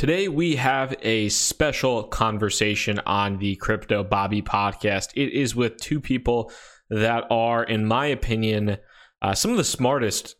Today, we have a special conversation on the Crypto Bobby podcast. It is with two people that are, in my opinion, uh, some of the smartest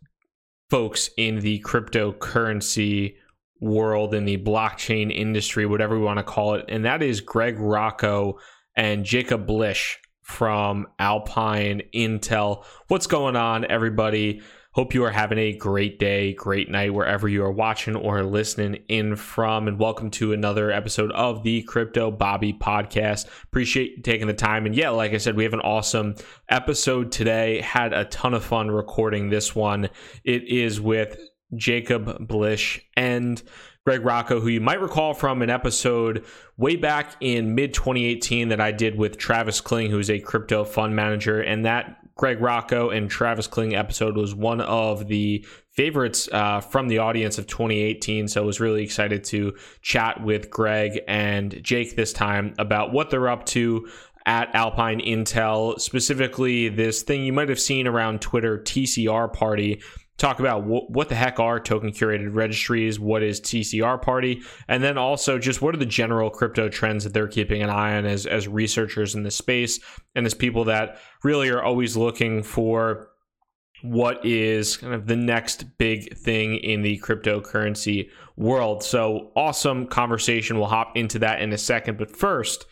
folks in the cryptocurrency world, in the blockchain industry, whatever we want to call it. And that is Greg Rocco and Jacob Blish from Alpine Intel. What's going on, everybody? Hope you are having a great day, great night, wherever you are watching or listening in from. And welcome to another episode of the Crypto Bobby podcast. Appreciate you taking the time. And yeah, like I said, we have an awesome episode today. Had a ton of fun recording this one. It is with Jacob Blish and Greg Rocco, who you might recall from an episode way back in mid 2018 that I did with Travis Kling, who's a crypto fund manager. And that Greg Rocco and Travis Kling episode was one of the favorites uh, from the audience of 2018. So I was really excited to chat with Greg and Jake this time about what they're up to at Alpine Intel, specifically this thing you might have seen around Twitter, TCR Party, talk about what the heck are token curated registries, what is TCR Party, and then also just what are the general crypto trends that they're keeping an eye on as, as researchers in the space and as people that really are always looking for what is kind of the next big thing in the cryptocurrency world. So, awesome conversation. We'll hop into that in a second. But first,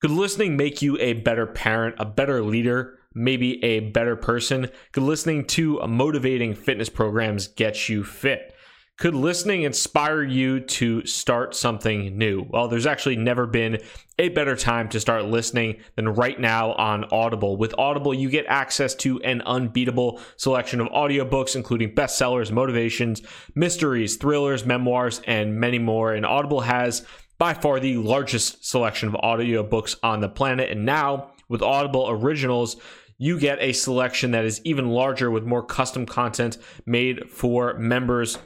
could listening make you a better parent, a better leader, maybe a better person? Could listening to motivating fitness programs get you fit? Could listening inspire you to start something new? Well, there's actually never been a better time to start listening than right now on Audible. With Audible, you get access to an unbeatable selection of audiobooks, including bestsellers, motivations, mysteries, thrillers, memoirs, and many more. And Audible has by far the largest selection of audiobooks on the planet. And now, with Audible Originals, you get a selection that is even larger with more custom content made for members.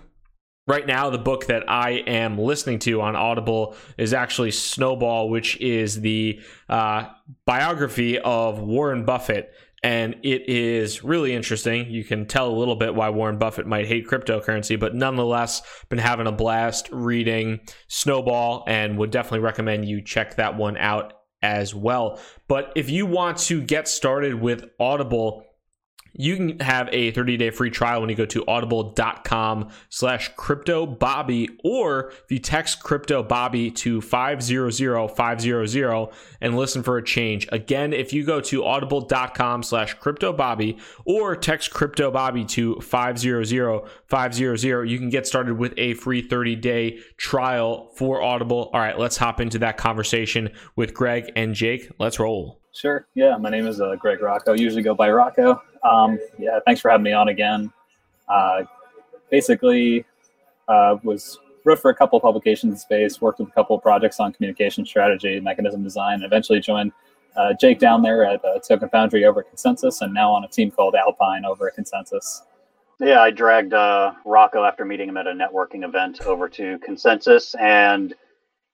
Right now, the book that I am listening to on Audible is actually Snowball, which is the uh, biography of Warren Buffett. And it is really interesting. You can tell a little bit why Warren Buffett might hate cryptocurrency, but nonetheless, been having a blast reading Snowball and would definitely recommend you check that one out as well. But if you want to get started with Audible, you can have a 30-day free trial when you go to audible.com slash crypto bobby or if you text crypto bobby to 500500 and listen for a change. Again if you go to audible.com slash crypto bobby or text crypto bobby to 500500 you can get started with a free 30-day trial for audible. All right let's hop into that conversation with greg and jake. Let's roll Sure. Yeah, my name is uh, Greg Rocco. Usually go by Rocco. Um, yeah, thanks for having me on again. Uh, basically, uh, was wrote for a couple publications in space, worked with a couple of projects on communication strategy, mechanism design, and eventually joined uh, Jake down there at uh, Token Foundry over at ConsenSys, and now on a team called Alpine over at ConsenSys. Yeah, I dragged uh, Rocco after meeting him at a networking event over to ConsenSys, and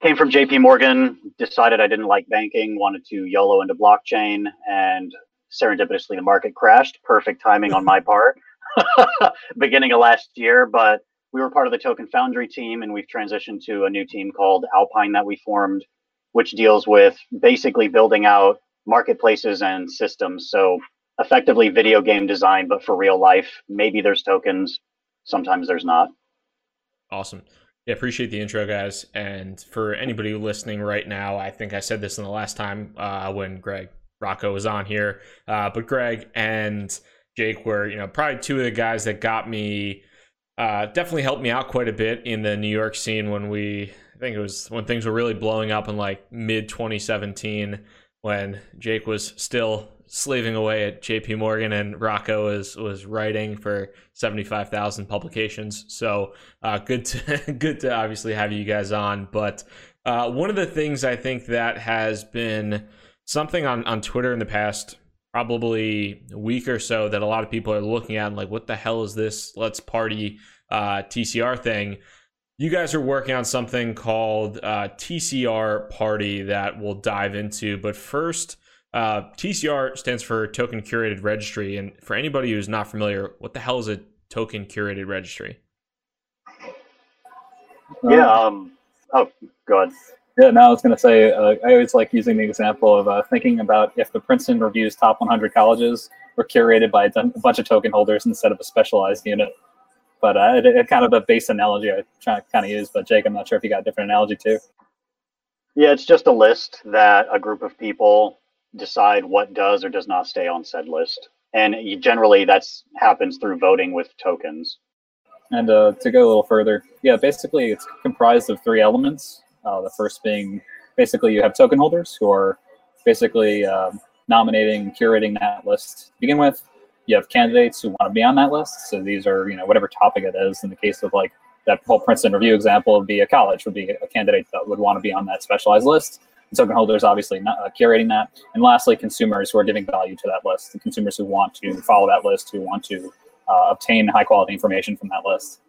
came from JP Morgan, decided I didn't like banking, wanted to YOLO into blockchain, and serendipitously the market crashed. Perfect timing on my part, beginning of last year. But we were part of the Token Foundry team, and we've transitioned to a new team called Alpine that we formed, which deals with basically building out marketplaces and systems. So effectively video game design, but for real life. Maybe there's tokens, sometimes there's not. Awesome. Yeah, appreciate the intro, guys. And for anybody listening right now, I think I said this in the last time uh, when Greg Rocco was on here. Uh, but Greg and Jake were, you know, probably two of the guys that got me, uh, definitely helped me out quite a bit in the New York scene when we, I think it was when things were really blowing up in like mid 2017 when Jake was still slaving away at JP Morgan and Rocco was was writing for 75,000 publications. So uh, good to good to obviously have you guys on. But uh, one of the things I think that has been something on, on Twitter in the past probably week or so that a lot of people are looking at and like what the hell is this let's party uh, TCR thing. You guys are working on something called uh, TCR Party that we'll dive into. But first, uh, TCR stands for Token Curated Registry. And for anybody who's not familiar, what the hell is a token curated registry? Yeah, um, Oh, go ahead. Yeah, no, I was going to say, uh, I always like using the example of uh, thinking about if the Princeton Review's top 100 colleges were curated by a, ton- a bunch of token holders instead of a specialized unit. But uh, it, it kind of a base analogy I try to kind of use. But Jake, I'm not sure if you got a different analogy too. Yeah, it's just a list that a group of people decide what does or does not stay on said list, and you, generally that's happens through voting with tokens. And uh, to go a little further, yeah, basically it's comprised of three elements. Uh, the first being basically you have token holders who are basically um, nominating curating that list to begin with. You have candidates who want to be on that list. So these are, you know, whatever topic it is. In the case of like that whole Princeton review example would be a college, would be a candidate that would want to be on that specialized list. And token holders obviously not uh, curating that. And lastly, consumers who are giving value to that list, the consumers who want to follow that list, who want to uh, obtain high quality information from that list.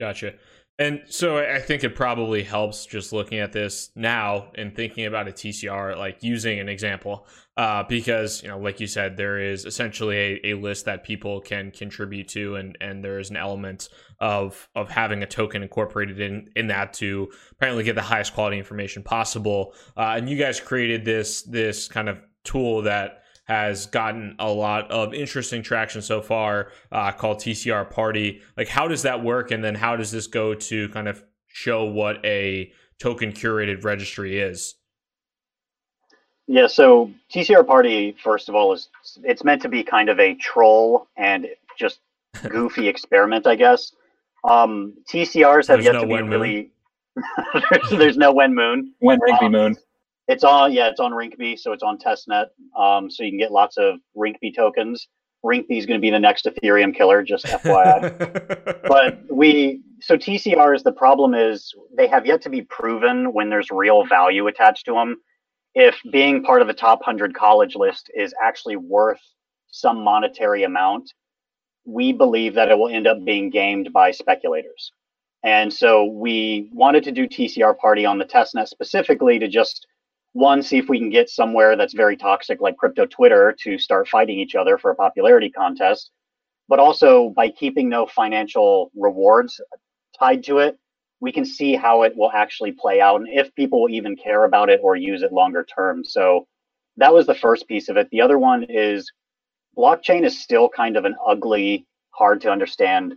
Gotcha. And so I think it probably helps just looking at this now and thinking about a TCR, like using an example, uh, because you know, like you said, there is essentially a, a list that people can contribute to, and and there is an element of of having a token incorporated in in that to apparently get the highest quality information possible. Uh, and you guys created this this kind of tool that has gotten a lot of interesting traction so far uh, called TCR Party. Like, how does that work? And then how does this go to kind of show what a token curated registry is? Yeah, so TCR Party, first of all, is it's meant to be kind of a troll and just goofy experiment, I guess. Um, TCRs have there's yet no to be really. there's, there's, no when moon. When Rinkeby um, moon. It's on, yeah, it's on Rinkeby, so it's on testnet. Um, so you can get lots of Rinkeby tokens. Rinkeby is going to be the next Ethereum killer, just FYI. but we, so TCRs, the problem is they have yet to be proven when there's real value attached to them. If being part of the top 100 college list is actually worth some monetary amount, we believe that it will end up being gamed by speculators. And so we wanted to do TCR party on the testnet specifically to just one, see if we can get somewhere that's very toxic like crypto Twitter to start fighting each other for a popularity contest. But also by keeping no financial rewards tied to it, we can see how it will actually play out and if people will even care about it or use it longer term. So that was the first piece of it. The other one is blockchain is still kind of an ugly, hard to understand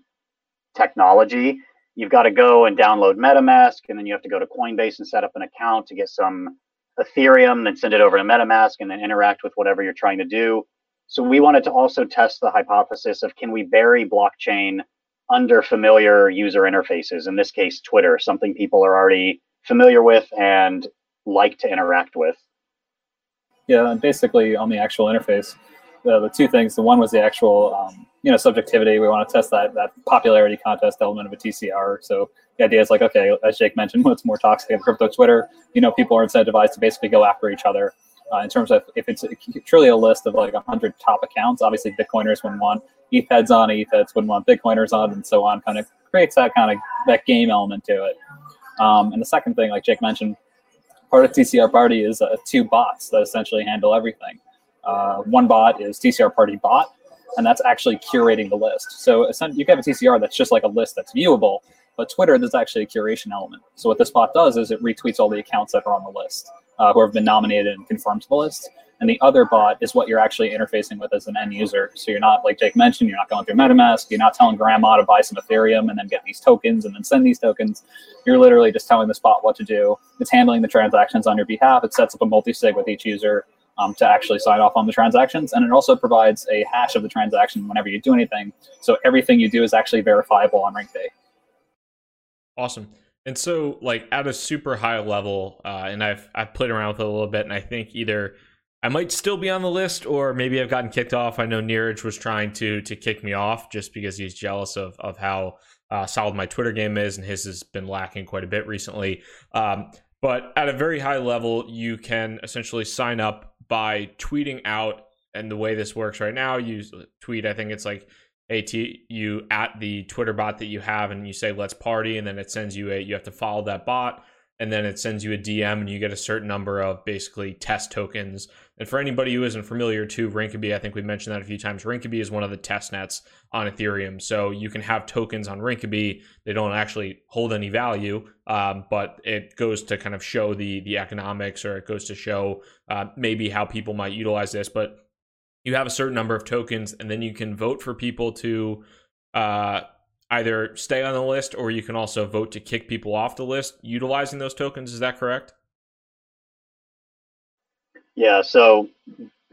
technology. You've got to go and download MetaMask, and then you have to go to Coinbase and set up an account to get some Ethereum, then send it over to MetaMask, and then interact with whatever you're trying to do. So we wanted to also test the hypothesis of can we bury blockchain under familiar user interfaces? In this case, Twitter, something people are already familiar with and like to interact with. Yeah, and basically on the actual interface, the, the two things. The one was the actual, um, you know, subjectivity. We want to test that that popularity contest element of a TCR. So the idea is like, okay, as Jake mentioned, what's more toxic in crypto Twitter? You know, people are incentivized to basically go after each other. Uh, in terms of if it's truly a list of like 100 top accounts, obviously Bitcoiners wouldn't want ETH heads on, ETH heads wouldn't want Bitcoiners on, and so on. Kind of creates that kind of that game element to it. Um, and the second thing, like Jake mentioned, part of TCR Party is uh, two bots that essentially handle everything. Uh, one bot is TCR Party Bot, and that's actually curating the list. So you have a TCR that's just like a list that's viewable, but Twitter, there's actually a curation element. So what this bot does is it retweets all the accounts that are on the list uh, who have been nominated and confirmed to the list. And the other bot is what you're actually interfacing with as an end user. So you're not, like Jake mentioned, you're not going through MetaMask. You're not telling grandma to buy some Ethereum and then get these tokens and then send these tokens. You're literally just telling this bot what to do. It's handling the transactions on your behalf. It sets up a multi-sig with each user um, to actually sign off on the transactions. And it also provides a hash of the transaction whenever you do anything. So everything you do is actually verifiable on Rinkeby. Awesome. And so, like at a super high level, uh, and I've I've played around with it a little bit, and I think either I might still be on the list, or maybe I've gotten kicked off. I know Neeraj was trying to to kick me off just because he's jealous of of how uh, solid my Twitter game is, and his has been lacking quite a bit recently. Um, but at a very high level, you can essentially sign up by tweeting out. And the way this works right now, you tweet. I think it's like at you at the Twitter bot that you have, and you say "Let's party," and then it sends you a. You have to follow that bot. and then it sends you a DM and you get a certain number of basically test tokens. And for anybody who isn't familiar to Rinkeby, I think we mentioned that a few times. Rinkeby is one of the test nets on Ethereum. So you can have tokens on Rinkeby. They don't actually hold any value, um, but it goes to kind of show the the economics or it goes to show uh, maybe how people might utilize this. But you have a certain number of tokens and then you can vote for people to uh, either stay on the list or you can also vote to kick people off the list utilizing those tokens. Is that correct? Yeah. So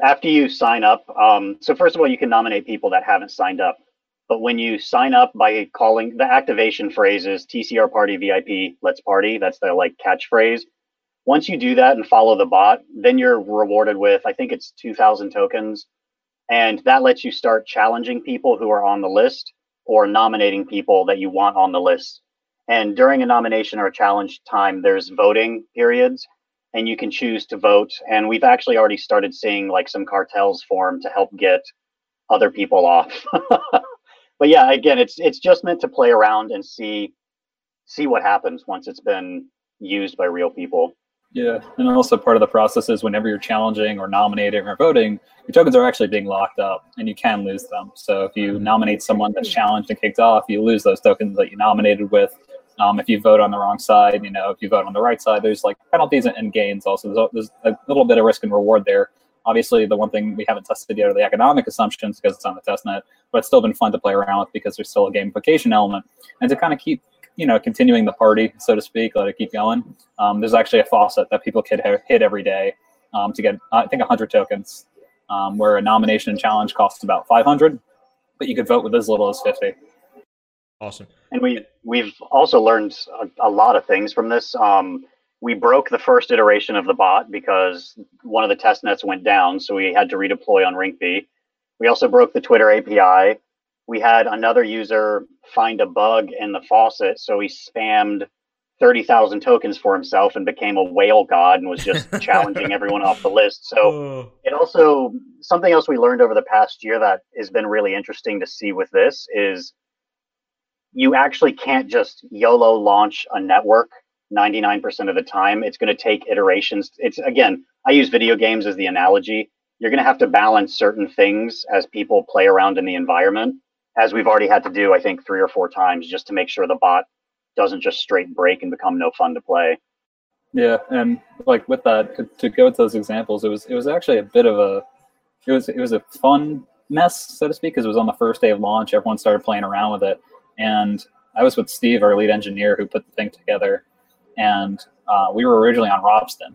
after you sign up, um, so first of all, you can nominate people that haven't signed up. But when you sign up by calling the activation phrase is TCR Party VIP, let's party. That's the like catchphrase. Once you do that and follow the bot, then you're rewarded with, I think it's 2,000 tokens. And that lets you start challenging people who are on the list or nominating people that you want on the list. And during a nomination or a challenge time, there's voting periods and you can choose to vote. And we've actually already started seeing like some cartels form to help get other people off. but yeah, again, it's it's just meant to play around and see see what happens once it's been used by real people. Yeah, and also part of the process is whenever you're challenging or nominating or voting, your tokens are actually being locked up, and you can lose them. So if you nominate someone that's challenged and kicked off, you lose those tokens that you nominated with. Um, if you vote on the wrong side, you know, if you vote on the right side, there's like penalties and gains. Also, there's a, there's a little bit of risk and reward there. Obviously, the one thing we haven't tested yet are the economic assumptions because it's on the testnet, but it's still been fun to play around with because there's still a gamification element and to kind of keep you know, continuing the party, so to speak, let it keep going. Um, there's actually a faucet that people could hit every day um, to get, I think, 100 tokens, um, where a nomination and challenge costs about 500, but you could vote with as little as 50. Awesome. And we we've also learned a, a lot of things from this. Um, we broke the first iteration of the bot because one of the test nets went down, so we had to redeploy on Rinkeby. We also broke the Twitter API we had another user find a bug in the faucet, so he spammed 30,000 tokens for himself and became a whale god and was just challenging everyone off the list. So oh. it also something else we learned over the past year that has been really interesting to see with this is you actually can't just YOLO launch a network 99% of the time. It's going to take iterations. It's again, I use video games as the analogy. You're going to have to balance certain things as people play around in the environment as we've already had to do, I think, three or four times just to make sure the bot doesn't just straight break and become no fun to play. Yeah, and like with that, to, go to those examples, it was it was actually a bit of a it was it was a fun mess, so to speak, because it was on the first day of launch. Everyone started playing around with it, and I was with Steve, our lead engineer, who put the thing together, and uh, we were originally on Ropsten,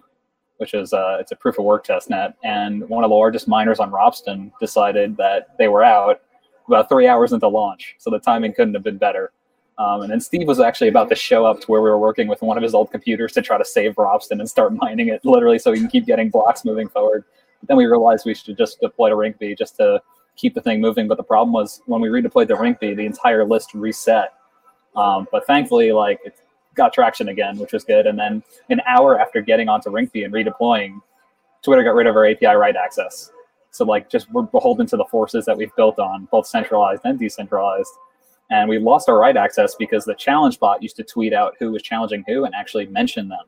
which is uh, it's a proof of work test net, and one of the largest miners on Ropsten decided that they were out about three hours into launch, so the timing couldn't have been better. Um, and then Steve was actually about to show up to where we were working with one of his old computers to try to save Ropsten and start mining it, literally, so he can keep getting blocks moving forward. But then we realized we should just deploy to Rinkeby just to keep the thing moving. But the problem was when we redeployed to Rinkeby, the entire list reset. Um, but thankfully, like it got traction again, which was good. And then an hour after getting onto Rinkeby and redeploying, Twitter got rid of our API write access. So like just we're beholden to the forces that we've built on, both centralized and decentralized. And we lost our right access because the challenge bot used to tweet out who was challenging who and actually mention them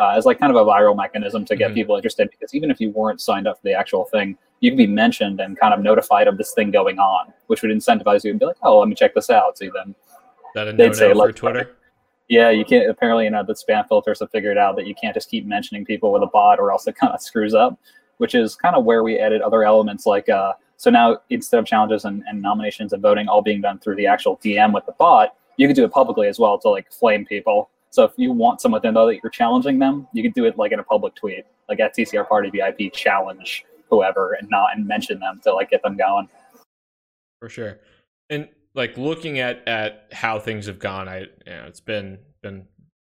uh, as like kind of a viral mechanism to get mm-hmm. people interested. Because even if you weren't signed up for the actual thing, you could be mentioned and kind of notified of this thing going on, which would incentivize you and be like, oh, let me check this out. So then that they'd say, like, Twitter. Yeah, you can't. Apparently, you know, the spam filters have figured out that you can't just keep mentioning people with a bot, or else it kind of screws up which is kind of where we added other elements like uh, so now instead of challenges and, and, nominations and voting all being done through the actual DM with the bot, you can do it publicly as well to like flame people. So if you want someone to know that you're challenging them, you can do it like in a public tweet, like at TCR Party VIP challenge whoever and not and mention them to like get them going. For sure. And like looking at at how things have gone, I you know, it's been been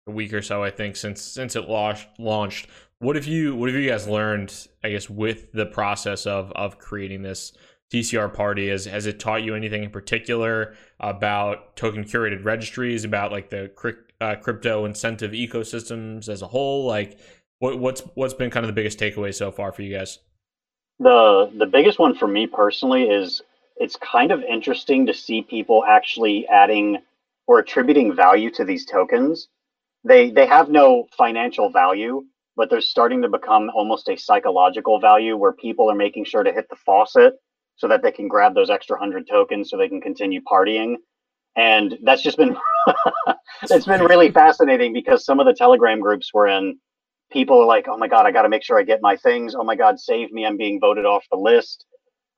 a week or so I think since since it launched launched. What have you What have you guys learned? I guess with the process of of creating this TCR party, has has it taught you anything in particular about token curated registries, about like the uh, crypto incentive ecosystems as a whole? Like, what, what's what's been kind of the biggest takeaway so far for you guys? The the biggest one for me personally is it's kind of interesting to see people actually adding or attributing value to these tokens they they have no financial value, but they're starting to become almost a psychological value where people are making sure to hit the faucet so that they can grab those extra hundred tokens so they can continue partying. And that's just been it's been really fascinating because some of the Telegram groups we're in, people are like, "Oh my god, I got to make sure I get my things. Oh my god, save me! I'm being voted off the list."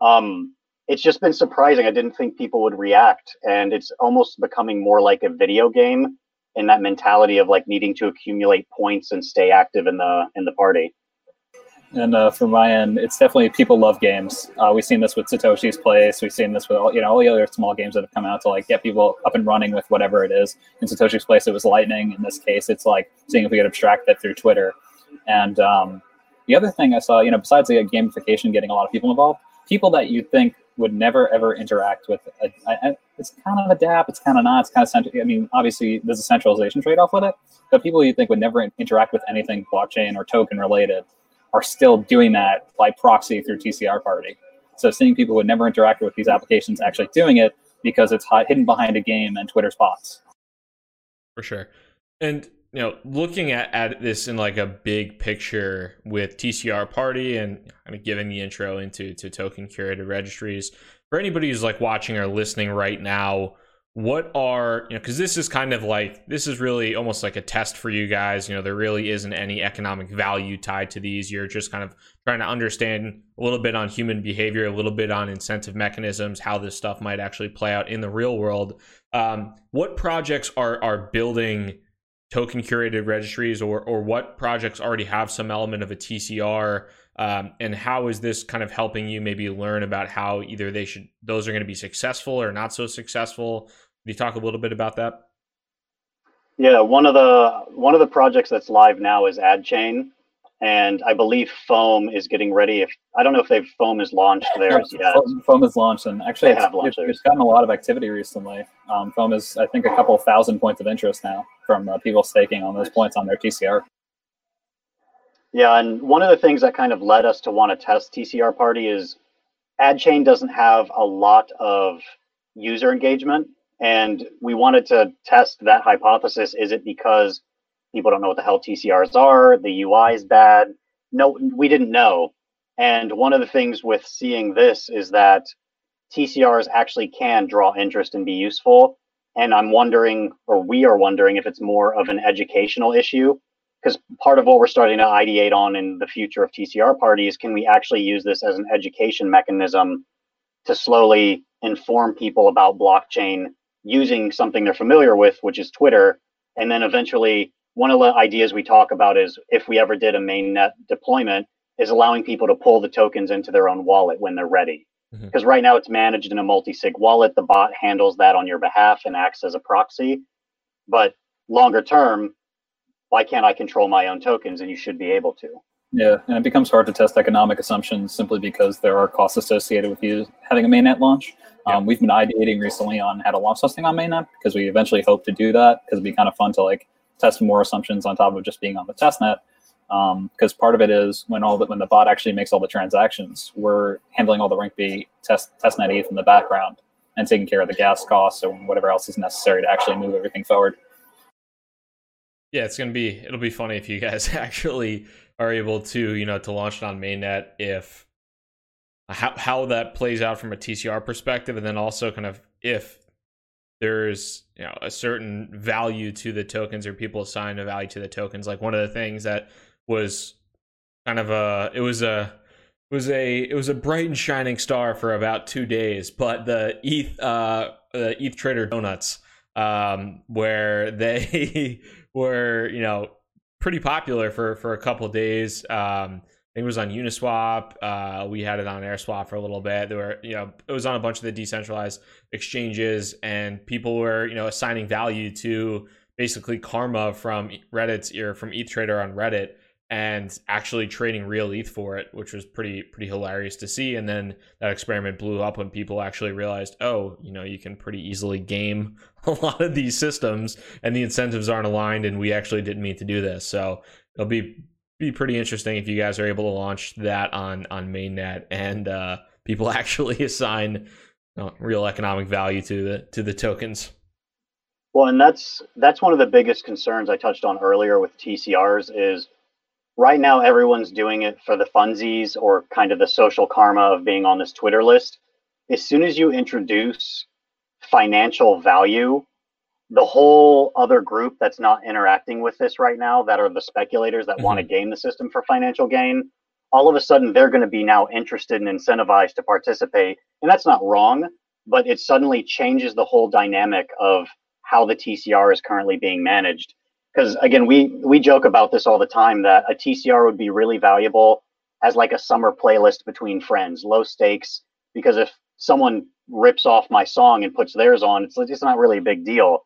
Um, it's just been surprising. I didn't think people would react, and it's almost becoming more like a video game in that mentality of like needing to accumulate points and stay active in the in the party. And uh, from my end, it's definitely people love games. Uh, we've seen this with Satoshi's Place. We've seen this with all, you know all the other small games that have come out to like get people up and running with whatever it is. In Satoshi's Place, it was Lightning. In this case, it's like seeing if we could abstract that through Twitter. And um, the other thing I saw, you know, besides the gamification getting a lot of people involved, people that you think would never ever interact with. A, a, it's kind of a DApp. It's kind of not. It's kind of central. I mean, obviously, there's a centralization trade off with it. But people you think would never interact with anything blockchain or token related are still doing that by proxy through TCR Party. So seeing people who would never interact with these applications actually doing it because it's hidden behind a game and Twitter's bots. For sure. And you know, looking at, at this in like a big picture with TCR Party and kind of giving the intro into to token curated registries, for anybody who's like watching or listening right now, what are you know because this is kind of like this is really almost like a test for you guys you know there really isn't any economic value tied to these. You're just kind of trying to understand a little bit on human behavior a little bit on incentive mechanisms how this stuff might actually play out in the real world. Um, what projects are are building token curated registries or or what projects already have some element of a TCR um, and how is this kind of helping you maybe learn about how either they should those are going to be successful or not so successful? Can you talk a little bit about that? Yeah one of the one of the projects that's live now is adchain and I believe Foam is getting ready. If I don't know if they've Foam is launched theirs yet. Foam is launched, and actually, have launched it's, it's gotten a lot of activity recently. Um, Foam is, I think, a couple thousand points of interest now from uh, people staking on those points on their TCR. Yeah, and one of the things that kind of led us to want to test TCR Party is AdChain doesn't have a lot of user engagement, and we wanted to test that hypothesis. Is it because People don't know what the hell TCRs are. The UI is bad. No, we didn't know. And one of the things with seeing this is that TCRs actually can draw interest and be useful. And I'm wondering, or we are wondering, if it's more of an educational issue. Because part of what we're starting to ideate on in the future of TCR parties, can we actually use this as an education mechanism to slowly inform people about blockchain using something they're familiar with, which is Twitter, and then eventually one of the ideas we talk about is if we ever did a mainnet deployment is allowing people to pull the tokens into their own wallet when they're ready. Because mm-hmm. right now it's managed in a multi-sig wallet. The bot handles that on your behalf and acts as a proxy. But longer term why can't i control my own tokens? And you should be able to. Yeah and it becomes hard to test economic assumptions simply because there are costs associated with you having a mainnet launch. Yeah. um, we've been ideating recently on how to launch something on mainnet because we eventually hope to do that because it'd be kind of fun to like test more assumptions on top of just being on the test net Because um, part of it is when all the, when the bot actually makes all the transactions, we're handling all the Rinkeby test testnet ETH in the background and taking care of the gas costs and whatever else is necessary to actually move everything forward. Yeah, it's gonna be it'll be funny if you guys actually are able to you know to launch it on mainnet if how how that plays out from a TCR perspective, and then also kind of if there's you know a certain value to the tokens or people assign a value to the tokens. Like one of the things that was kind of a it was a it was a it was a bright and shining star for about two days but the eth uh the eth trader donuts um where they were you know pretty popular for for a couple days. Um think it was on Uniswap. Uh, we had it on AirSwap for a little bit. There were, you know, it was on a bunch of the decentralized exchanges, and people were, you know, assigning value to basically karma from Reddit's or from ETH Trader on Reddit, and actually trading real ETH for it, which was pretty pretty hilarious to see. And then that experiment blew up when people actually realized, oh, you know, you can pretty easily game a lot of these systems, and the incentives aren't aligned, and we actually didn't mean to do this. So it'll be be pretty interesting if you guys are able to launch that on on mainnet and uh, people actually assign know, real economic value to the to the tokens. Well, and that's that's one of the biggest concerns I touched on earlier with TCRs is right now everyone's doing it for the funsies or kind of the social karma of being on this Twitter list. As soon as you introduce financial value, the whole other group that's not interacting with this right now, that are the speculators that mm-hmm. want to game the system for financial gain, all of a sudden they're going to be now interested and incentivized to participate. And that's not wrong, but it suddenly changes the whole dynamic of how the TCR is currently being managed. Because again, we we joke about this all the time that a TCR would be really valuable as like a summer playlist between friends, low stakes. Because if someone rips off my song and puts theirs on, it's it's not really a big deal.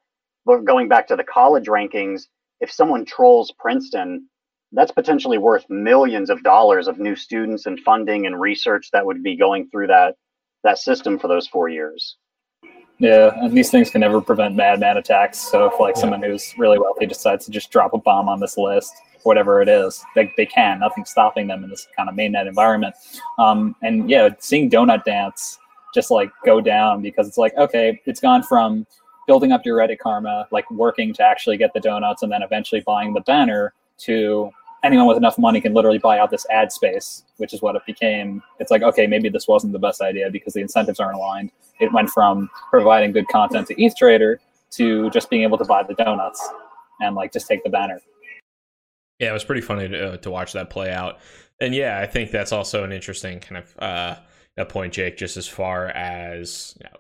But going back to the college rankings, if someone trolls Princeton, that's potentially worth millions of dollars of new students and funding and research that would be going through that that system for those four years. Yeah, and these things can never prevent madman attacks. So if like yeah. someone who's really wealthy decides to just drop a bomb on this list, whatever it is, they, they can. Nothing's stopping them in this kind of mainnet environment. Um, and yeah, seeing Donut Dance just like go down because it's like, okay, it's gone from building up your Reddit karma, like working to actually get the donuts and then eventually buying the banner to anyone with enough money can literally buy out this ad space, which is what it became. It's like, okay, maybe this wasn't the best idea because the incentives aren't aligned. It went from providing good content to ETH Trader to just being able to buy the donuts and like just take the banner. Yeah, it was pretty funny to, uh, to watch that play out. And yeah, I think that's also an interesting kind of uh, point, Jake, just as far as you know,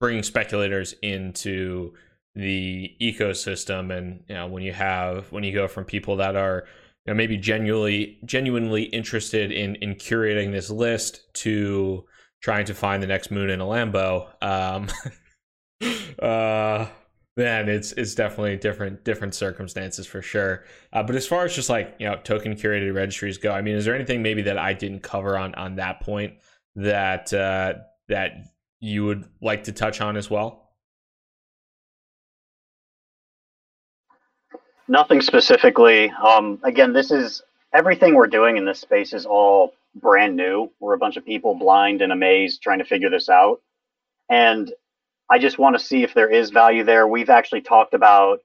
bringing speculators into the ecosystem. And you know when you have when you go from people that are you know maybe genuinely genuinely interested in in curating this list to trying to find the next moon in a Lambo um uh man it's it's definitely different different circumstances for sure. Uh, but as far as just like you know token curated registries go i mean is there anything maybe that i didn't cover on on that point that uh that you would like to touch on as well Nothing specifically. Um, again, this is everything we're doing in this space is all brand new. We're a bunch of people blind and amazed trying to figure this out. And I just want to see if there is value there. We've actually talked about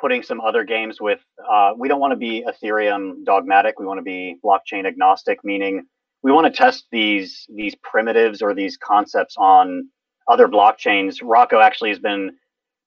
putting some other games with, uh, we don't want to be Ethereum dogmatic. We want to be blockchain agnostic, meaning we want to test these these primitives or these concepts on other blockchains. Rocco actually has been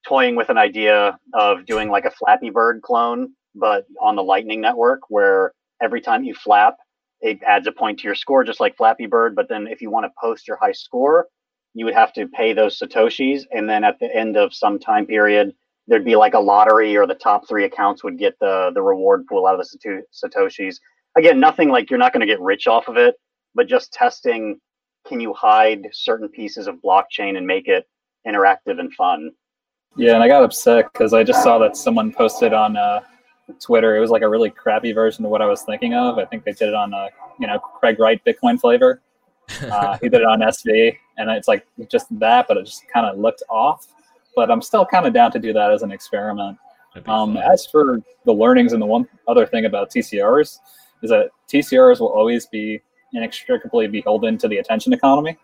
toying with an idea of doing like a Flappy Bird clone, but on the Lightning Network, where every time you flap, it adds a point to your score, just like Flappy Bird. But then if you want to post your high score, you would have to pay those Satoshis. And then at the end of some time period, there'd be like a lottery or the top three accounts would get the, the reward pool out of the Satoshis. Again, nothing like you're not going to get rich off of it, but just testing can you hide certain pieces of blockchain and make it interactive and fun? Yeah, and I got upset because I just saw that someone posted on uh, Twitter. It was like a really crappy version of what I was thinking of. I think they did it on, uh, you know, Craig Wright Bitcoin flavor. Uh, he did it on SV, and it's like just that, but it just kind of looked off. But I'm still kind of down to do that as an experiment. Um, as for the learnings, and the one other thing about TCRs is that TCRs will always be inextricably beholden to the attention economy.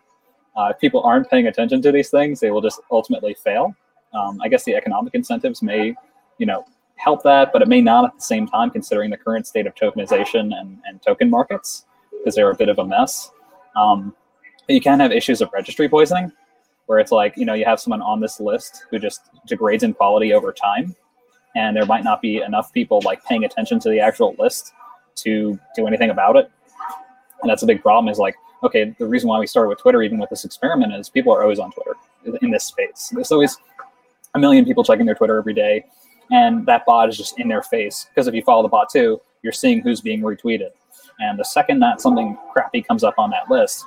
Uh, if people aren't paying attention to these things, they will just ultimately fail. Um, I guess the economic incentives may, you know, help that, but it may not at the same time, considering the current state of tokenization and, and token markets, because they're a bit of a mess. Um, you can have issues of registry poisoning, where it's like, you know, you have someone on this list who just degrades in quality over time, and there might not be enough people like paying attention to the actual list to do anything about it. And that's a big problem. Is like, okay, the reason why we started with Twitter, even with this experiment, is people are always on Twitter in this space. There's always a million people checking their Twitter every day, and that bot is just in their face. Because if you follow the bot too, you're seeing who's being retweeted. And the second that something crappy comes up on that list,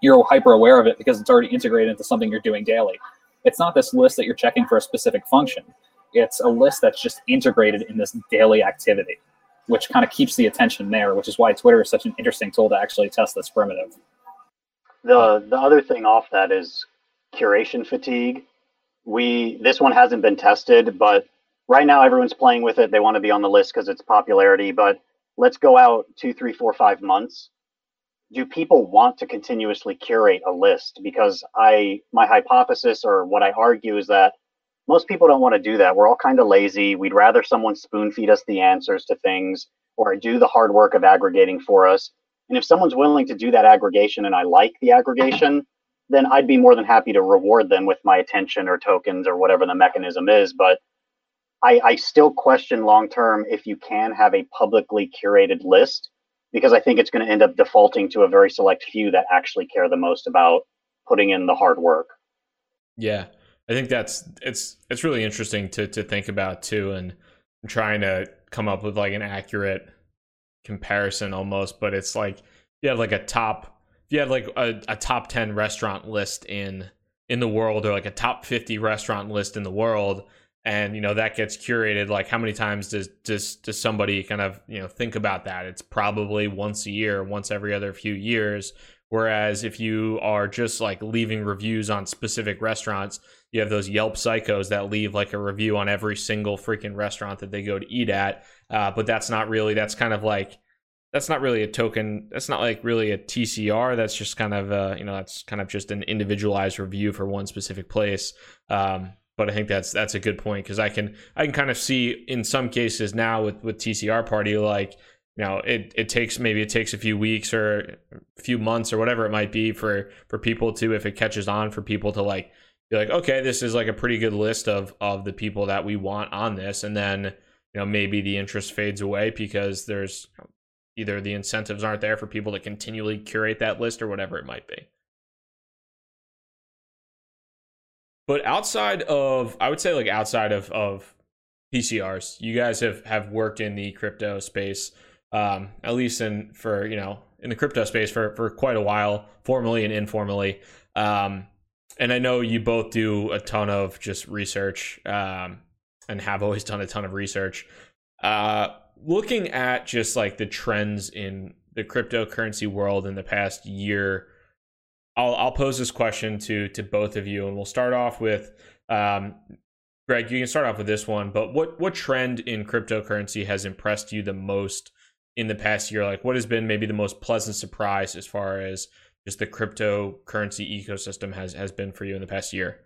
you're hyper aware of it because it's already integrated into something you're doing daily. It's not this list that you're checking for a specific function. It's a list that's just integrated in this daily activity, which kind of keeps the attention there, which is why Twitter is such an interesting tool to actually test this primitive. The the other thing off that is curation fatigue we this one hasn't been tested, but right now everyone's playing with it. They want to be on the list because it's popularity. But let's go out two, three, four, five months. Do people want to continuously curate a list? Because I my hypothesis or what I argue is that most people don't want to do that. We're all kind of lazy. We'd rather someone spoon feed us the answers to things or do the hard work of aggregating for us. And if someone's willing to do that aggregation and I like the aggregation, then I'd be more than happy to reward them with my attention or tokens or whatever the mechanism is. But I, I still question long term if you can have a publicly curated list because I think it's going to end up defaulting to a very select few that actually care the most about putting in the hard work. Yeah. I think that's it's it's really interesting to to think about too and trying to come up with like an accurate comparison almost, but it's like you have like a top if you have like a, a top 10 restaurant list in in the world or like a top 50 restaurant list in the world and you know that gets curated like how many times does does does somebody kind of you know think about that? It's probably once a year once every other few years. Whereas if you are just like leaving reviews on specific restaurants you have those yelp psychos that leave like a review on every single freaking restaurant that they go to eat at uh, but that's not really that's kind of like that's not really a token that's not like really a tcr that's just kind of uh, you know that's kind of just an individualized review for one specific place um, but I think that's that's a good point because I can I can kind of see in some cases now with with TCR Party like you know it it takes maybe it takes a few weeks or a few months or whatever it might be for for people to if it catches on for people to like be like okay this is like a pretty good list of of the people that we want on this and then you know maybe the interest fades away because there's either the incentives aren't there for people to continually curate that list or whatever it might be. But outside of, I would say like outside of of TCRs, you guys have have worked in the crypto space, um, at least in for you know in the crypto space for for quite a while, formally and informally. Um, and I know you both do a ton of just research um, and have always done a ton of research. Uh, looking at just like the trends in the cryptocurrency world in the past year I'll I'll pose this question to to both of you, and we'll start off with um, Greg. You can start off with this one, but what what trend in cryptocurrency has impressed you the most in the past year? Like, what has been maybe the most pleasant surprise as far as just the cryptocurrency ecosystem has has been for you in the past year?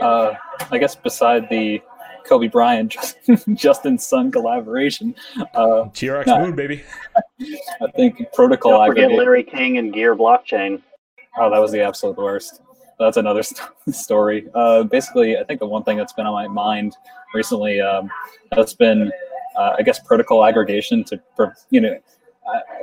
Uh, I guess beside the Kobe Bryant Justin Sun collaboration, uh, TRX Moon baby. I think protocol. Don't forget Larry King and Gear Blockchain. Oh, that was the absolute worst. That's another st- story. Uh, basically, I think the one thing that's been on my mind recently um, has been, uh, I guess, protocol aggregation to, you know,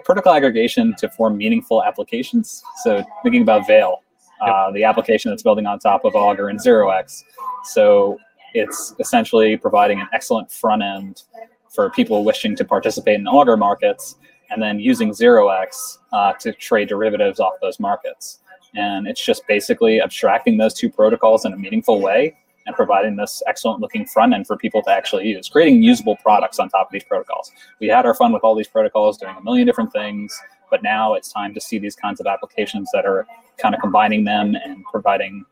protocol aggregation to form meaningful applications. So thinking about Veil, uh, the application that's building on top of Augur and ZeroX. So it's essentially providing an excellent front end for people wishing to participate in Augur markets and then using ZeroX uh, to trade derivatives off those markets. And it's just basically abstracting those two protocols in a meaningful way and providing this excellent looking front end for people to actually use, creating usable products on top of these protocols. We had our fun with all these protocols doing a million different things, but now it's time to see these kinds of applications that are kind of combining them and providing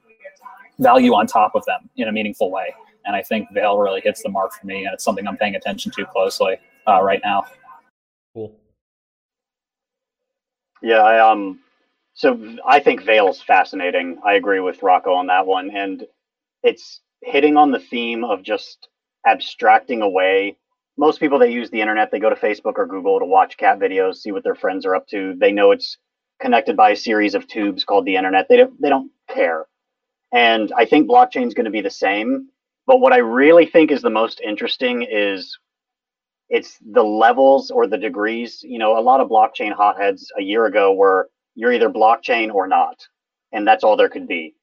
value on top of them in a meaningful way. And I think Veil really hits the mark for me, and it's something I'm paying attention to closely uh, right now. Cool. Yeah, I um so I think Veil's fascinating. I agree with Rocco on that one. And it's hitting on the theme of just abstracting away. Most people that use the internet, they go to Facebook or Google to watch cat videos, see what their friends are up to. They know it's connected by a series of tubes called the internet. They don't they don't care. And I think blockchain is going to be the same. But what I really think is the most interesting is it's the levels or the degrees. You know, a lot of blockchain hotheads a year ago were you're either blockchain or not, and that's all there could be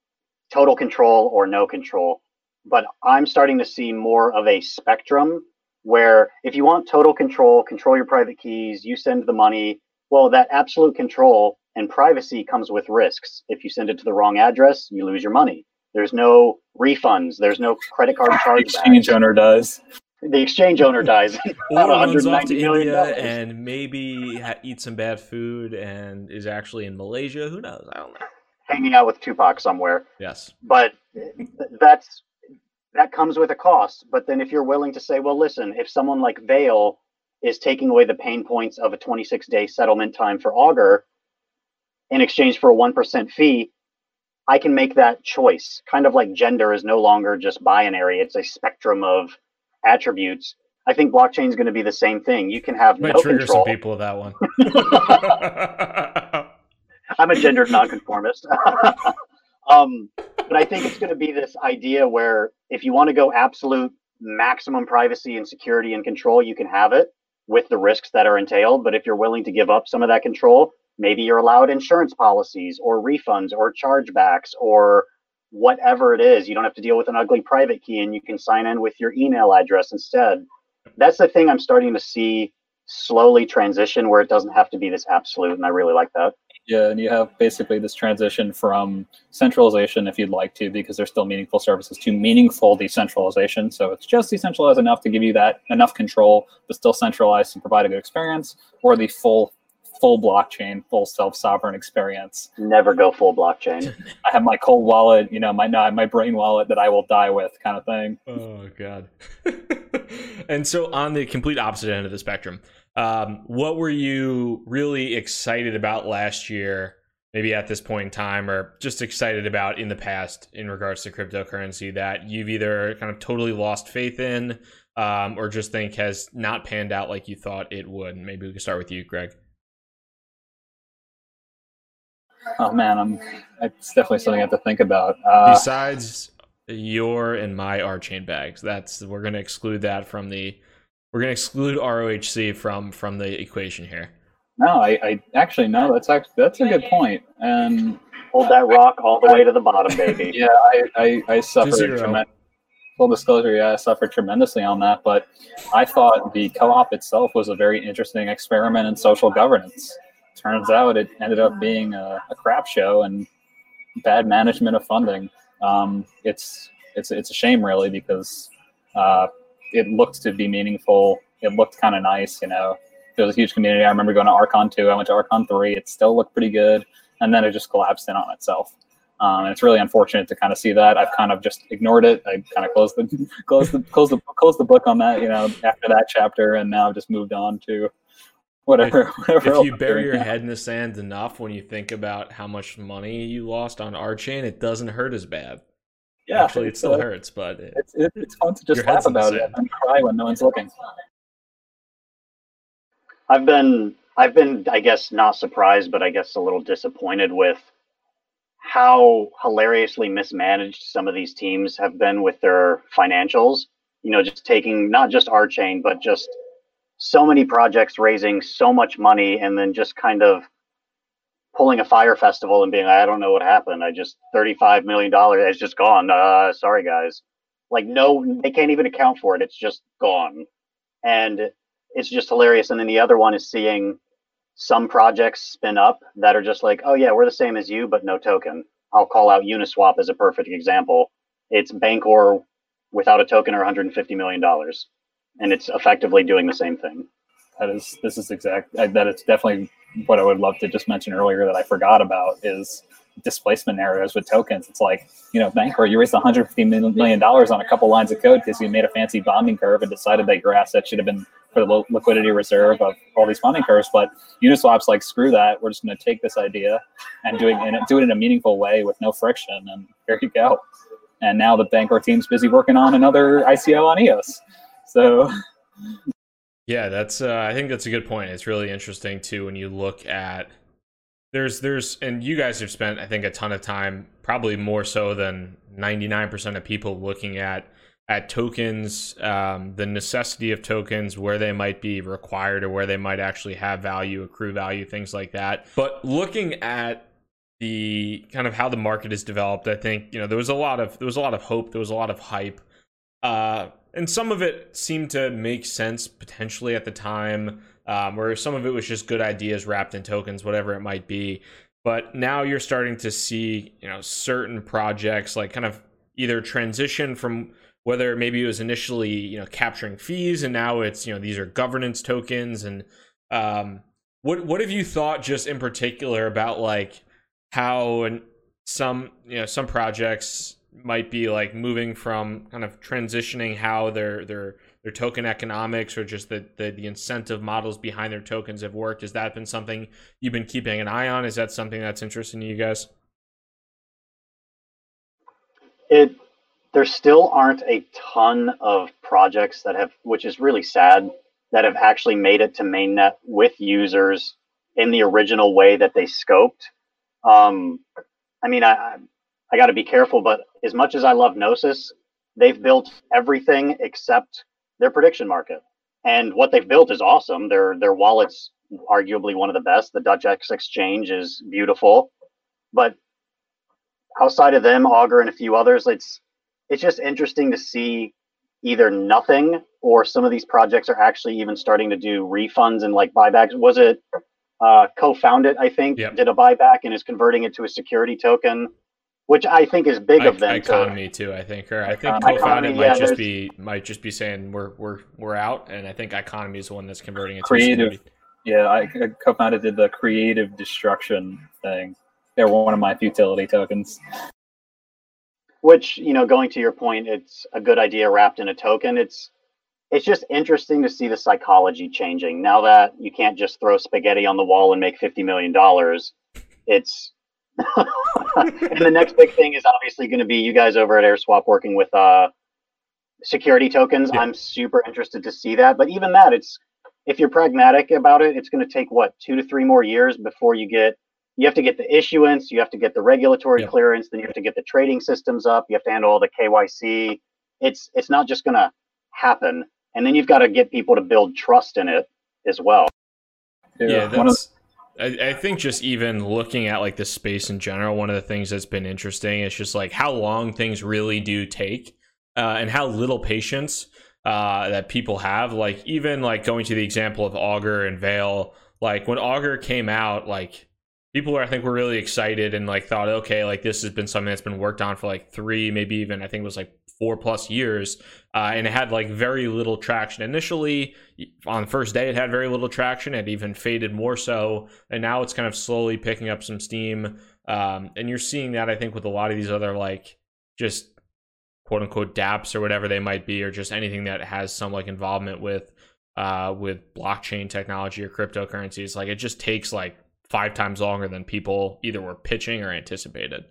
total control or no control. But I'm starting to see more of a spectrum where if you want total control, control your private keys, you send the money. Well, that absolute control and privacy comes with risks. If you send it to the wrong address, you lose your money. There's no refunds. There's no credit card charge. Exchange owner does the exchange owner dies. or runs off to India and maybe ha- eats some bad food and is actually in Malaysia. Who knows? I don't know. Hanging out with Tupac somewhere. Yes. But that's that comes with a cost. But then if you're willing to say, well, listen, if someone like Veil is taking away the pain points of a 26 day settlement time for Augur in exchange for a 1% fee, I can make that choice. Kind of like gender is no longer just binary, it's a spectrum of attributes. I think blockchain is going to be the same thing. You can have Might no trigger control. some people with that one. I'm a gendered nonconformist. um, but I think it's going to be this idea where if you want to go absolute maximum privacy and security and control, you can have it with the risks that are entailed. But if you're willing to give up some of that control, maybe you're allowed insurance policies or refunds or chargebacks or whatever it is. You don't have to deal with an ugly private key and you can sign in with your email address instead. That's the thing I'm starting to see slowly transition where it doesn't have to be this absolute. And I really like that. Yeah, and you have basically this transition from centralization, if you'd like to, because there's still meaningful services, to meaningful decentralization. So it's just decentralized enough to give you that enough control, but still centralized to provide a good experience, or the full full blockchain, full self-sovereign experience. Never go full blockchain. I have my cold wallet, you know, my my brain wallet that I will die with, kind of thing. Oh god. and so on the complete opposite end of the spectrum, um, what were you really excited about last year? Maybe at this point in time, or just excited about in the past in regards to cryptocurrency that you've either kind of totally lost faith in, um, or just think has not panned out like you thought it would. Maybe we can start with you, Greg. Oh man, I'm. It's definitely something I have to think about. Uh, Besides your and my RChain bags, that's we're gonna exclude that from the. We're gonna exclude RHOC from from the equation here. no, I, I actually no. That's actually that's a good point. And Hold that rock all the way to the bottom, baby. yeah, I I, I suffered tremendous. Full disclosure, yeah, I suffered tremendously on that. But I thought the co-op itself was a very interesting experiment in social governance. Turns out it ended up being a, a crap show and bad management of funding. Um, it's it's it's a shame really because uh, it looked to be meaningful. It looked kind of nice, you know. There was a huge community. I remember going to RCon two. I went to RCon three. It still looked pretty good, and then it just collapsed in on itself. Um, and it's really unfortunate to kind of see that. I've kind of just ignored it. I kind of closed the closed the closed the closed the book on that, you know, after that chapter, and now I've just moved on to whatever. whatever If you bury your now. head in the sand enough when you think about how much money you lost on RChain, it doesn't hurt as bad. Yeah, Actually, it still uh, hurts, but it, It's it, it's fun to just Your laugh about it and cry when no one's looking. I've been I've been I guess not surprised, but I guess a little disappointed with how hilariously mismanaged some of these teams have been with their financials. You know, just taking not just RChain, but just so many projects raising so much money and then just kind of pulling a fire festival and being like, I don't know what happened. I just thirty-five million dollars it's just gone. Uh sorry guys. Like no they can't even account for it. It's just gone. And it's just hilarious. And then the other one is seeing some projects spin up that are just like, oh yeah, we're the same as you, but no token. I'll call out Uniswap as a perfect example. It's Bancor without a token or 150 million dollars, and it's effectively doing the same thing. That is this is exact. That is definitely what I would love to just mention earlier that I forgot about is displacement narratives with tokens. It's like you know, Bancor, you raised 150 million dollars on a couple lines of code because you made a fancy bonding curve and decided that your asset should have been for the liquidity reserve of all these bonding curves. But Uniswap's like, screw that. We're just going to take this idea and doing and do it in a meaningful way with no friction. And here you go. And now the Bancor team's busy working on another ICO on EOS. So Yeah, that's. Uh, I think that's a good point. It's really interesting too when you look at there's there's and you guys have spent I think a ton of time, probably more so than ninety nine percent of people looking at at tokens, um, the necessity of tokens, where they might be required or where they might actually have value, accrue value, things like that. But looking at the kind of how the market is developed, I think you know there was a lot of there was a lot of hope, there was a lot of hype. Uh, and some of it seemed to make sense potentially at the time, um, where some of it was just good ideas wrapped in tokens, whatever it might be. But now you're starting to see, you know, certain projects like kind of either transition from whether maybe it was initially, you know, capturing fees and now it's, you know, these are governance tokens. And um, what what have you thought just in particular about like how and some you know some projects might be like moving from kind of transitioning how their their their token economics or just the, the the incentive models behind their tokens have worked. Has that been something you've been keeping an eye on? Is that something that's interesting to you guys? It there still aren't a ton of projects that have, which is really sad, that have actually made it to mainnet with users in the original way that they scoped. Um, I mean, I I got to be careful, but as much as I love Gnosis, they've built everything except their prediction market, and what they've built is awesome. Their their wallets arguably one of the best. The DutchX exchange is beautiful, but outside of them, Augur and a few others, it's it's just interesting to see either nothing or some of these projects are actually even starting to do refunds and like buybacks. Was it uh, Cofound.it? I think yep. did a buyback and is converting it to a security token, which I think is big I, of them. Economy to, too, I think, or I think Cofound.it might yeah, just be might just be saying we're we're we're out, and I think economy is the one that's converting it. Creative, yeah. I uh, Cofound.it did the creative destruction thing. They're one of my futility tokens which you know going to your point it's a good idea wrapped in a token it's it's just interesting to see the psychology changing now that you can't just throw spaghetti on the wall and make 50 million dollars it's and the next big thing is obviously going to be you guys over at airswap working with uh security tokens yeah. i'm super interested to see that but even that it's if you're pragmatic about it it's going to take what two to three more years before you get you have to get the issuance, you have to get the regulatory yep. clearance, then you have to get the trading systems up, you have to handle all the KYC. It's it's not just going to happen, and then you've got to get people to build trust in it as well. Yeah, that's. I, I think just even looking at like the space in general, one of the things that's been interesting is just like how long things really do take, uh, and how little patience uh, that people have. Like even like going to the example of Augur and Veil, like when Augur came out, like people I think were really excited and like thought, okay, like this has been something that's been worked on for like three, maybe even I think it was like four plus years, uh, and it had like very little traction initially. On the first day, it had very little traction. It even faded more so, and now it's kind of slowly picking up some steam. Um, and you're seeing that I think with a lot of these other like just quote unquote DApps or whatever they might be, or just anything that has some like involvement with uh, with blockchain technology or cryptocurrencies. Like it just takes like five times longer than people either were pitching or anticipated.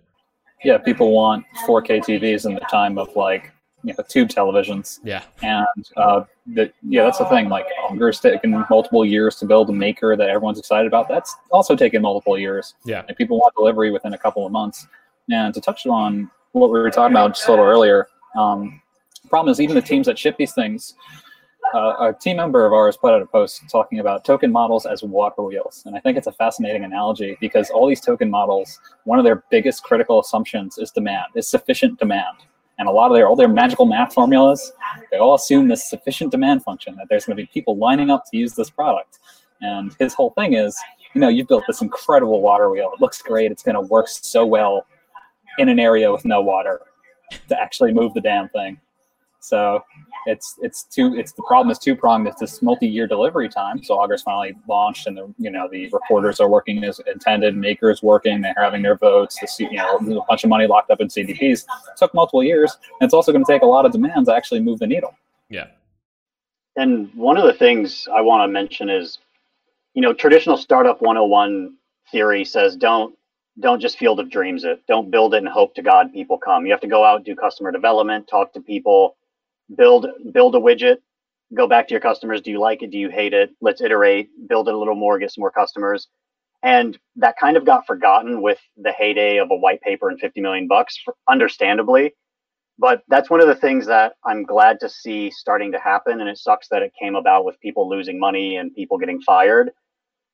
Yeah, people want 4K TVs in the time of like you know tube televisions. Yeah, and uh, the, yeah, that's the thing. Like Augur's taken multiple years to build a maker that everyone's excited about. That's also taken multiple years. Yeah, and people want delivery within a couple of months. And to touch on what we were talking about just a little earlier, um, problem is even the teams that ship these things uh, a team member of ours put out a post talking about token models as water wheels. And I think it's a fascinating analogy because all these token models, one of their biggest critical assumptions is demand, is sufficient demand. And a lot of their all their magical math formulas, they all assume this sufficient demand function, that there's going to be people lining up to use this product. And his whole thing is, you know, you've built this incredible water wheel. It looks great. It's going to work so well in an area with no water to actually move the damn thing. So it's it's two it's the problem is two pronged. It's this multi year delivery time. So Augur finally launched, and the you know the reporters are working as intended, makers working, they're having their votes. The you know a bunch of money locked up in CDPs. It took multiple years, and it's also going to take a lot of demands to actually move the needle. Yeah. And one of the things I want to mention is, you know, traditional startup 101 theory says don't don't just field of dreams it. Don't build it and hope to God people come. You have to go out, do customer development, talk to people, build build a widget go back to your customers. Do you like it? Do you hate it? Let's iterate build it a little more get some more customers. And that kind of got forgotten with the heyday of a white paper and 50 million bucks understandably. But that's one of the things that i'm glad to see starting to happen and it sucks that it came about with people losing money and people getting fired.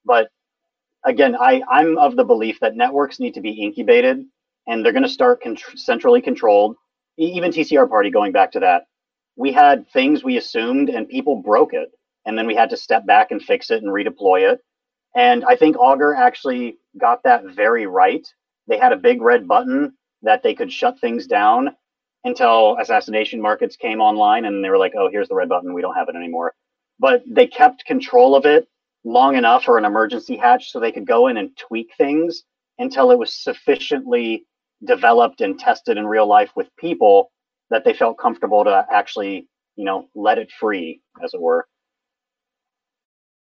But again i i'm of the belief that networks need to be incubated and they're going to start con- centrally controlled. Even tcr party going back to that we had things we assumed and people broke it and then we had to step back and fix it and redeploy it. And i think augur actually got that very right. They had a big red button that they could shut things down until assassination markets came online and they were like oh here's the red button. We don't have it anymore. But they kept control of it long enough for an emergency hatch so they could go in and tweak things until it was sufficiently developed and tested in real life with people that they felt comfortable to actually, you know, let it free, as it were.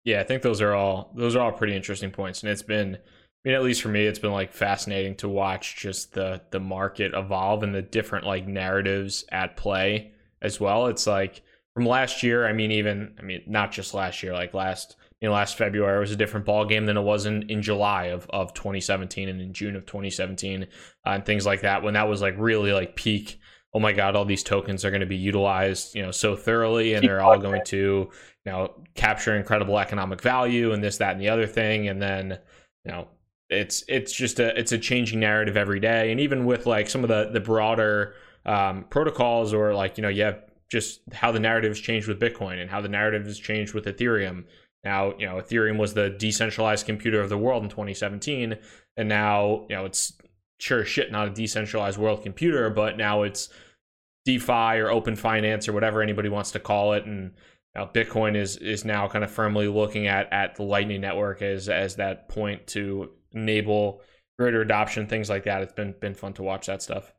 Yeah, I think those are all those are all pretty interesting points, and it's been I mean, at least for me, it's been like fascinating to watch just the the market evolve and the different like narratives at play as well. It's like from last year. I mean, even I mean, not just last year. Like last you know, last February was a different ball game than it was in, in July of, of 2017 and in June of 2017 uh, and things like that. When that was like really like peak. Oh my God! All these tokens are going to be utilized, you know, so thoroughly, and they're all going to, you know, capture incredible economic value and this, that, and the other thing. And then, you know, it's it's just a it's a changing narrative every day and even with like some of the the broader um, protocols or like you know you have just how the narrative has changed with bitcoin and how the narrative has changed with ethereum now you know ethereum was the decentralized computer of the world in 2017 and now you know it's sure shit not a decentralized world computer but now it's defi or open finance or whatever anybody wants to call it and now bitcoin is is now kind of firmly looking at at the lightning network as as that point to enable greater adoption, things like that. It's been been fun to watch that stuff.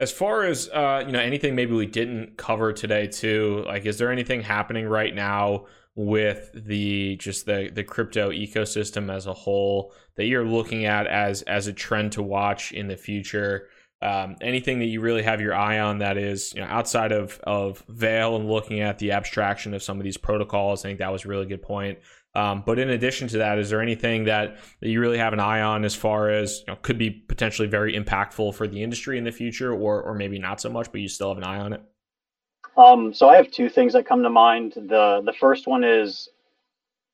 As far as uh, you know, anything maybe we didn't cover today too. Like, is there anything happening right now with the just the the crypto ecosystem as a whole that you're looking at as as a trend to watch in the future? Um, anything that you really have your eye on that is you know outside of of Veil and looking at the abstraction of some of these protocols. I think that was a really good point. Um, but in addition to that, is there anything that, that you really have an eye on as far as you know, could be potentially very impactful for the industry in the future, or or maybe not so much, but you still have an eye on it? Um, so I have two things that come to mind. the The first one is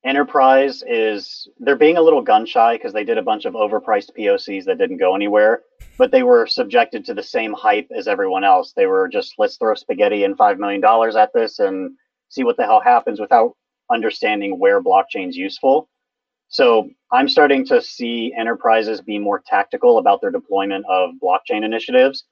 enterprise is they're being a little gun shy because they did a bunch of overpriced POCs that didn't go anywhere, but they were subjected to the same hype as everyone else. They were just let's throw spaghetti and five million dollars at this and see what the hell happens without understanding where blockchain's useful. So I'm starting to see enterprises be more tactical about their deployment of blockchain initiatives.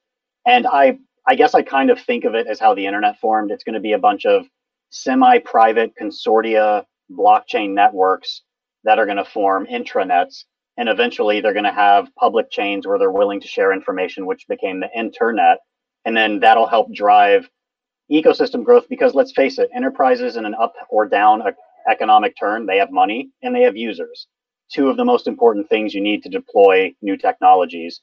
And I I guess I kind of think of it as how the internet formed. It's going to be a bunch of semi-private consortia blockchain networks that are going to form intranets and eventually they're going to have public chains where they're willing to share information which became the internet and then that'll help drive ecosystem growth because let's face it, enterprises in an up or down economic turn, they have money and they have users. Two of the most important things you need to deploy new technologies.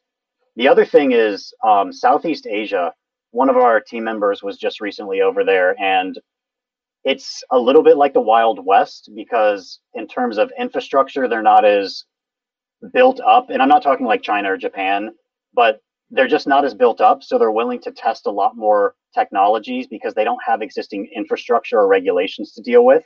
The other thing is um, Southeast Asia. One of our team members was just recently over there, and it's a little bit like the Wild West because, in terms of infrastructure, they're not as built up. And I'm not talking like China or Japan, but they're just not as built up. So they're willing to test a lot more technologies because they don't have existing infrastructure or regulations to deal with.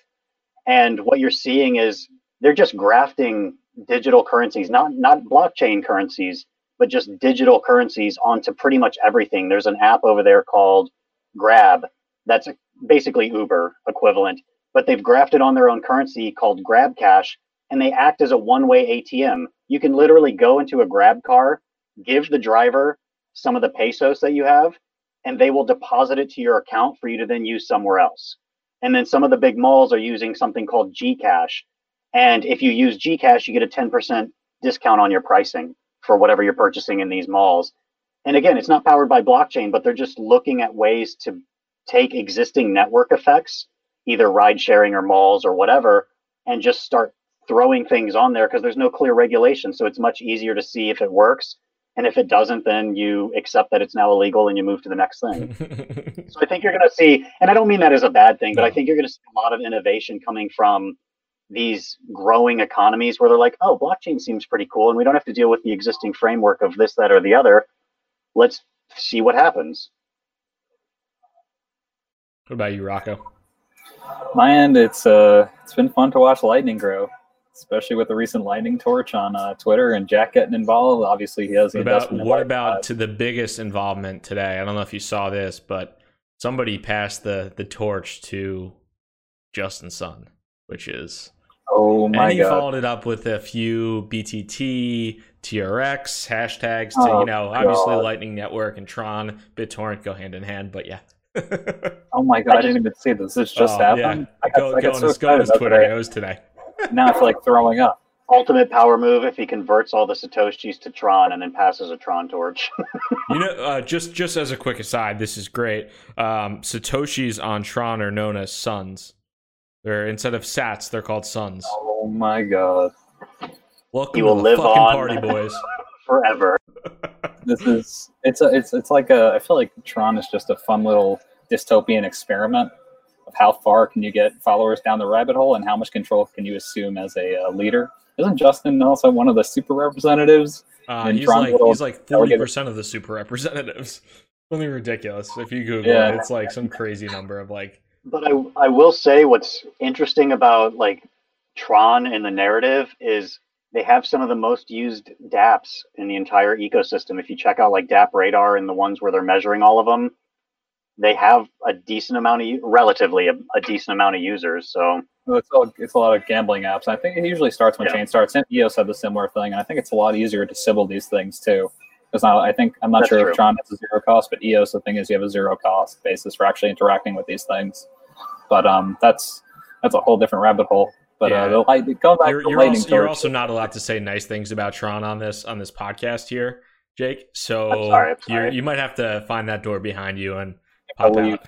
And what you're seeing is they're just grafting digital currencies, not not blockchain currencies, but just digital currencies onto pretty much everything. There's an app over there called Grab that's basically Uber equivalent, but they've grafted on their own currency called Grab Cash and they act as a one-way ATM. You can literally go into a Grab car give the driver some of the pesos that you have, and they will deposit it to your account for you to then use somewhere else. And then some of the big malls are using something called Gcash. And if you use Gcash, you get a 10% discount on your pricing for whatever you're purchasing in these malls. And again, it's not powered by blockchain, but they're just looking at ways to take existing network effects, either ride sharing or malls or whatever, and just start throwing things on there because there's no clear regulation. So it's much easier to see if it works and if it doesn't, then you accept that it's now illegal and you move to the next thing. so I think you're going to see, and I don't mean that as a bad thing, but I think you're going to see a lot of innovation coming from these growing economies where they're like, oh, blockchain seems pretty cool, and we don't have to deal with the existing framework of this, that, or the other. Let's see what happens. What about you, Rocco? My end, it's uh, it's been fun to watch Lightning grow especially with the recent lightning torch on uh, Twitter and Jack getting involved. Obviously, he has the what about, what about to the biggest involvement today? I don't know if you saw this, but somebody passed the the torch to Justin Sun, which is oh my and he god. followed it up with a few BTT, TRX hashtags to oh, you know obviously god. Lightning Network and Tron, BitTorrent go hand in hand, but yeah. oh my god! I, didn't even see this. This just oh, happened. Yeah. I got, go, I got go, so on, go on his Twitter. It was today now I feel like throwing up. Ultimate power move if he converts all the satoshis to Tron and then passes a Tron torch. you know, uh, just just as a quick aside, this is great. Um, satoshis on Tron are known as suns. They're instead of Sats, they're called Suns. Oh my god. Welcome You will to the live fucking on. party, boys. Forever. This is it's a it's it's like a I feel like Tron is just a fun little dystopian experiment of how far can you get followers down the rabbit hole and how much control can you assume as a uh, leader. Isn't Justin also one of the super representatives? Uh, he's Tron's like he's like forty delegate- percent of the super representatives. Something ridiculous. If you Google Yeah. it, it's like some crazy number of like But I, I will say what's interesting about like Tron in the narrative is they have some of the most used DApps in the entire ecosystem. If you check out like DApp Radar and the ones where they're measuring all of them, they have a decent amount of, relatively a, a decent amount of users. So Well, It's, all, it's a lot of gambling apps. I think it usually starts when Yeah. chain starts. And EOS had the similar thing, and I think it's a lot easier to sybil these things too. Because now I think I'm not That's sure true. if Tron has a zero cost, but EOS the thing is you have a zero cost basis for actually interacting with these things. But um, that's that's a whole different rabbit hole. But Yeah. uh, the light, going back you're, to you're lightning also, you're also not allowed to say nice things about Tron on this on this podcast here, Jake. So I'm sorry, I'm you're, sorry. you might have to find that door behind you and I'll pop out.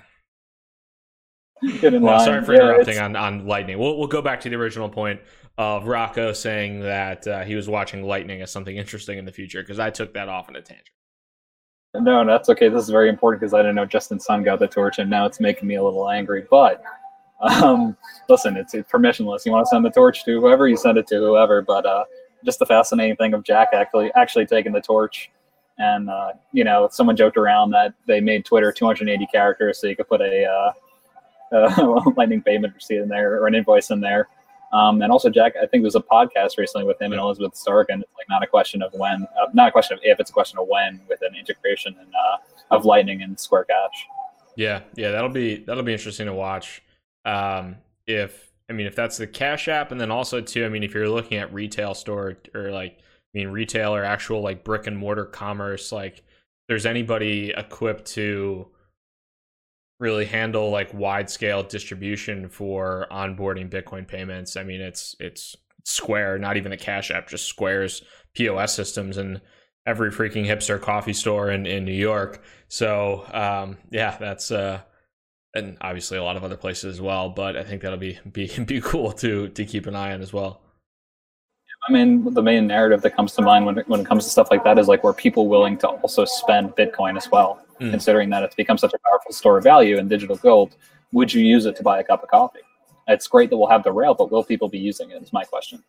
get in No, line. sorry for Yeah, interrupting it's- on, on Lightning. We'll, we'll go back to the original point of Rocco saying that uh, he was watching Lightning as something interesting in the future because I took that off in a tangent. No, that's okay. This is very important because I didn't know Justin Sun got the torch, and now it's making me a little angry. But um, listen, it's, it's permissionless. You want to send the torch to whoever, you send it to whoever. But uh, just the fascinating thing of Jack actually actually taking the torch, and uh, you know, someone joked around that they made Twitter 280 characters so you could put a uh, uh, lightning payment receipt in there or an invoice in there. Um, and also, Jack, I think there was a podcast recently with him and Elizabeth Stark, and it's like not a question of when, uh, not a question of if, it's a question of when with an integration and uh, of Lightning and Square Cash. Yeah, yeah, that'll be that'll be interesting to watch. Um, if I mean, if that's the Cash App, and then also too, I mean, if you're looking at retail store or like, I mean, retail or actual like brick and mortar commerce, like, there's anybody equipped to really handle like wide scale distribution for onboarding Bitcoin payments. I mean, it's it's Square, not even the Cash App, just Square's POS systems and every freaking hipster coffee store in, in New York. So um, yeah, that's uh, and obviously a lot of other places as well. But I think that'll be be be cool to to keep an eye on as well. I mean, the main narrative that comes to mind when it, when it comes to stuff like that is like, were people willing to also spend Bitcoin as well? Mm. Considering that it's become such a powerful store of value in digital gold, would you use it to buy a cup of coffee? It's great that we'll have the rail, but will people be using it? Is my question.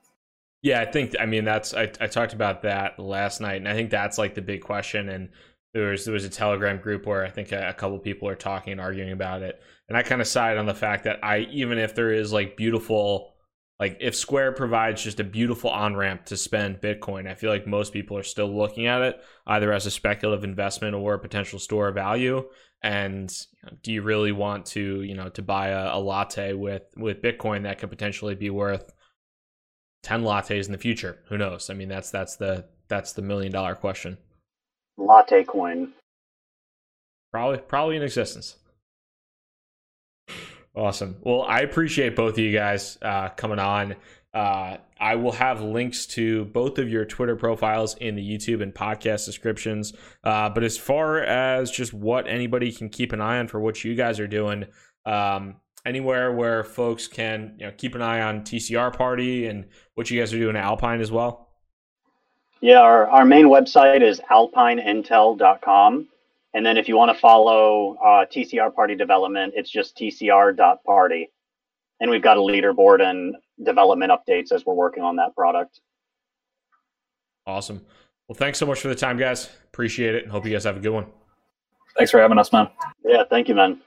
Yeah, I think I mean that's I, I talked about that last night, and I think that's like the big question. And there was there was a Telegram group where I think a, a couple people are talking and arguing about it, and I kind of side on the fact that I even if there is like beautiful, like if Square provides just a beautiful on ramp to spend Bitcoin, I feel like most people are still looking at it either as a speculative investment or a potential store of value. And you know, do you really want to you know to buy a, a latte with with Bitcoin that could potentially be worth 10 lattes in the future who knows i mean that's that's the that's the million dollar question latte coin. probably probably in existence awesome. Well i appreciate both of you guys uh, coming on. Uh, i will have links to both of your twitter profiles in the youtube and podcast descriptions. Uh, but as far as just what anybody can keep an eye on for what you guys are doing um, anywhere where folks can you know keep an eye on tcr party and what you guys are doing at alpine as well? Yeah, our, our main website is alpineintel.com. And then if you want to follow uh, TCR Party development, it's just tcr.party. And we've got a leaderboard and development updates as we're working on that product. Awesome. Well, thanks so much for the time, guys. Appreciate it and hope you guys have a good one. Thanks for having us, man. Yeah, thank you, man.